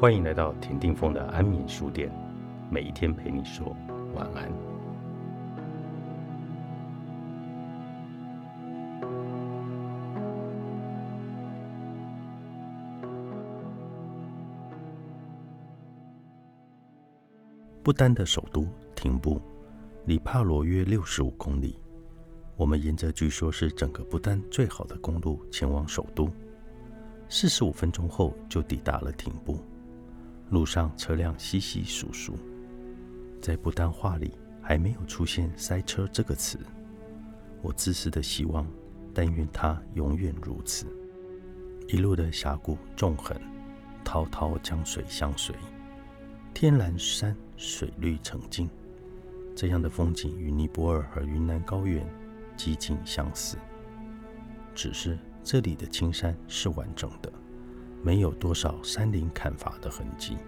欢迎来到田定峰的安眠书店，每一天陪你说晚安。不丹的首都廷布离帕罗约六十五公里。我们沿着据说是整个不丹最好的公路前往首都。四十五分钟后就抵达了廷布。路上车辆稀稀疏疏，在不丹话里还没有出现“塞车”这个词。我自私的希望，但愿它永远如此。一路的峡谷纵横，滔滔江水相随，天蓝山水绿成镜。这样的风景与尼泊尔和云南高原几近相似，只是这里的青山是完整的。没有多少山林砍伐的痕迹。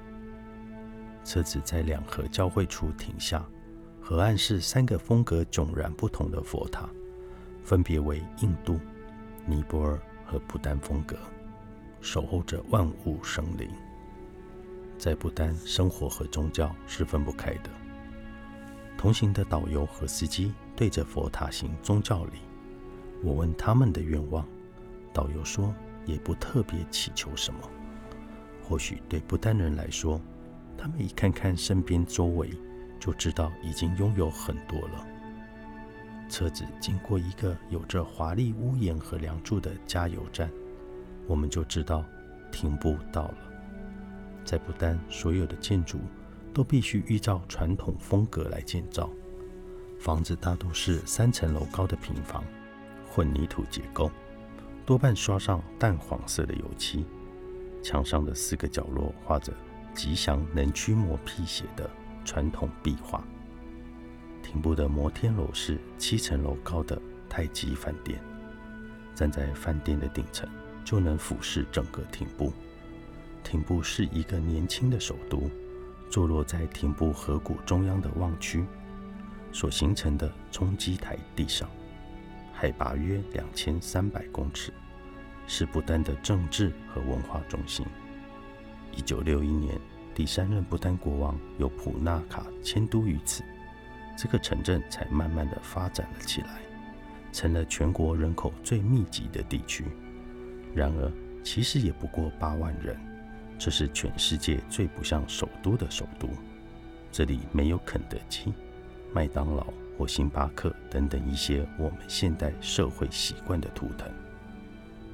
车子在两河交汇处停下，河岸是三个风格迥然不同的佛塔，分别为印度、尼泊尔和不丹风格，守候着万物生灵。在不丹，生活和宗教是分不开的。同行的导游和司机对着佛塔行宗教礼，我问他们的愿望，导游说。也不特别祈求什么。或许对不丹人来说，他们一看看身边周围，就知道已经拥有很多了。车子经过一个有着华丽屋檐和梁柱的加油站，我们就知道停步到了。在不丹，所有的建筑都必须依照传统风格来建造，房子大多是三层楼高的平房，混凝土结构。多半刷上淡黄色的油漆，墙上的四个角落画着“吉祥能驱魔辟邪”的传统壁画。廷布的摩天楼是七层楼高的太极饭店，站在饭店的顶层就能俯视整个廷布。廷布是一个年轻的首都，坐落在廷布河谷中央的旺区所形成的冲击台地上。海拔约两千三百公尺，是不丹的政治和文化中心。一九六一年，第三任不丹国王由普纳卡迁都于此，这个城镇才慢慢的发展了起来，成了全国人口最密集的地区。然而，其实也不过八万人，这是全世界最不像首都的首都。这里没有肯德基、麦当劳。或星巴克等等一些我们现代社会习惯的图腾，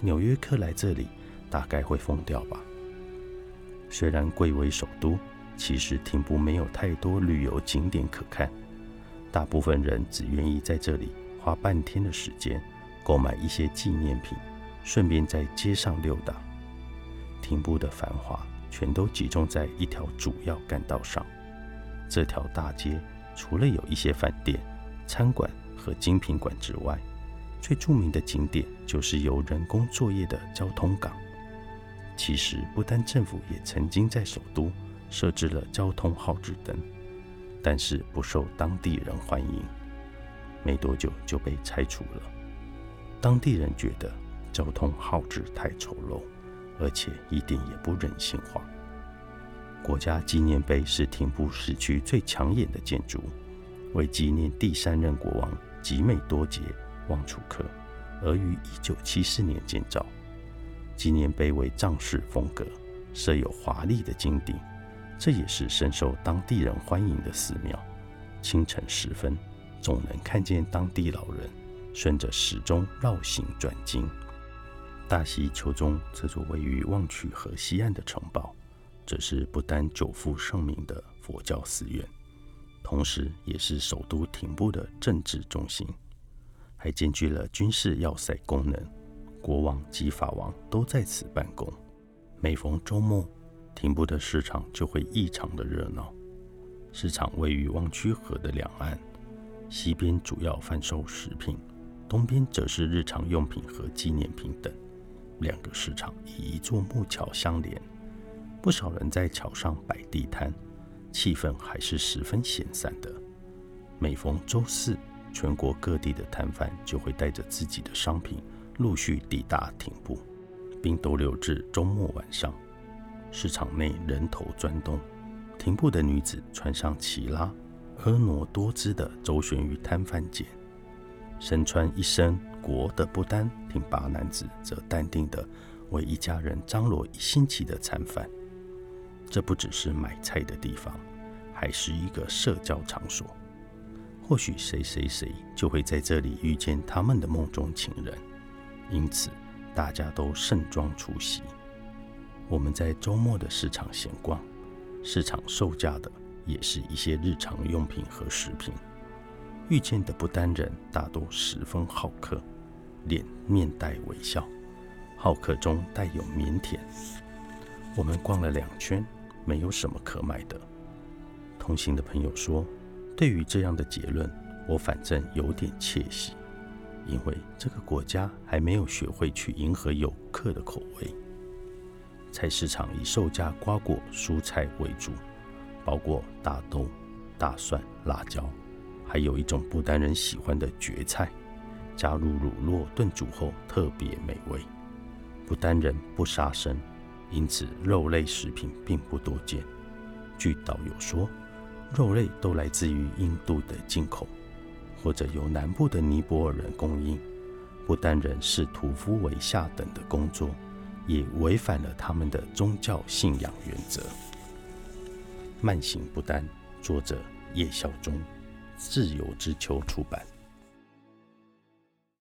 纽约客来这里大概会疯掉吧。虽然贵为首都，其实廷布没有太多旅游景点可看，大部分人只愿意在这里花半天的时间购买一些纪念品，顺便在街上溜达。廷布的繁华全都集中在一条主要干道上，这条大街。除了有一些饭店、餐馆和精品馆之外，最著名的景点就是由人工作业的交通港。其实，不丹政府也曾经在首都设置了交通号志灯，但是不受当地人欢迎，没多久就被拆除了。当地人觉得交通号志太丑陋，而且一点也不人性化。国家纪念碑是廷布市区最抢眼的建筑，为纪念第三任国王吉美多杰旺楚克，而于1974年建造。纪念碑为藏式风格，设有华丽的金顶，这也是深受当地人欢迎的寺庙。清晨时分，总能看见当地老人顺着时钟绕行转经。大西丘中这座位于望曲河西岸的城堡。这是不丹久负盛名的佛教寺院，同时也是首都廷布的政治中心，还兼具了军事要塞功能。国王及法王都在此办公。每逢周末，廷布的市场就会异常的热闹。市场位于望曲河的两岸，西边主要贩售食品，东边则是日常用品和纪念品等。两个市场以一座木桥相连。不少人在桥上摆地摊，气氛还是十分闲散的。每逢周四，全国各地的摊贩就会带着自己的商品陆续抵达廷布，并逗留至周末晚上。市场内人头攒动，停步的女子穿上齐拉，婀娜多姿地周旋于摊贩间。身穿一身国的不丹挺拔男子则淡定地为一家人张罗一星期的餐饭。这不只是买菜的地方，还是一个社交场所。或许谁谁谁就会在这里遇见他们的梦中情人，因此大家都盛装出席。我们在周末的市场闲逛，市场售价的也是一些日常用品和食品。遇见的不丹人大多十分好客，脸面带微笑，好客中带有腼腆。我们逛了两圈，没有什么可买的。同行的朋友说。对于这样的结论，我反正有点窃喜，因为这个国家还没有学会去迎合游客的口味。菜市场以售价瓜果蔬菜为主，包括大豆、大蒜、辣椒，还有一种不丹人喜欢的蕨菜，加入乳酪炖煮后特别美味。不丹人不杀生，因此肉类食品并不多见。据导游说。肉类都来自于印度的进口，或者由南部的尼泊尔人供应。不丹人视屠夫为下等的工作，也违反了他们的宗教信仰原则。慢行不丹，作者叶孝忠，自由之秋出版。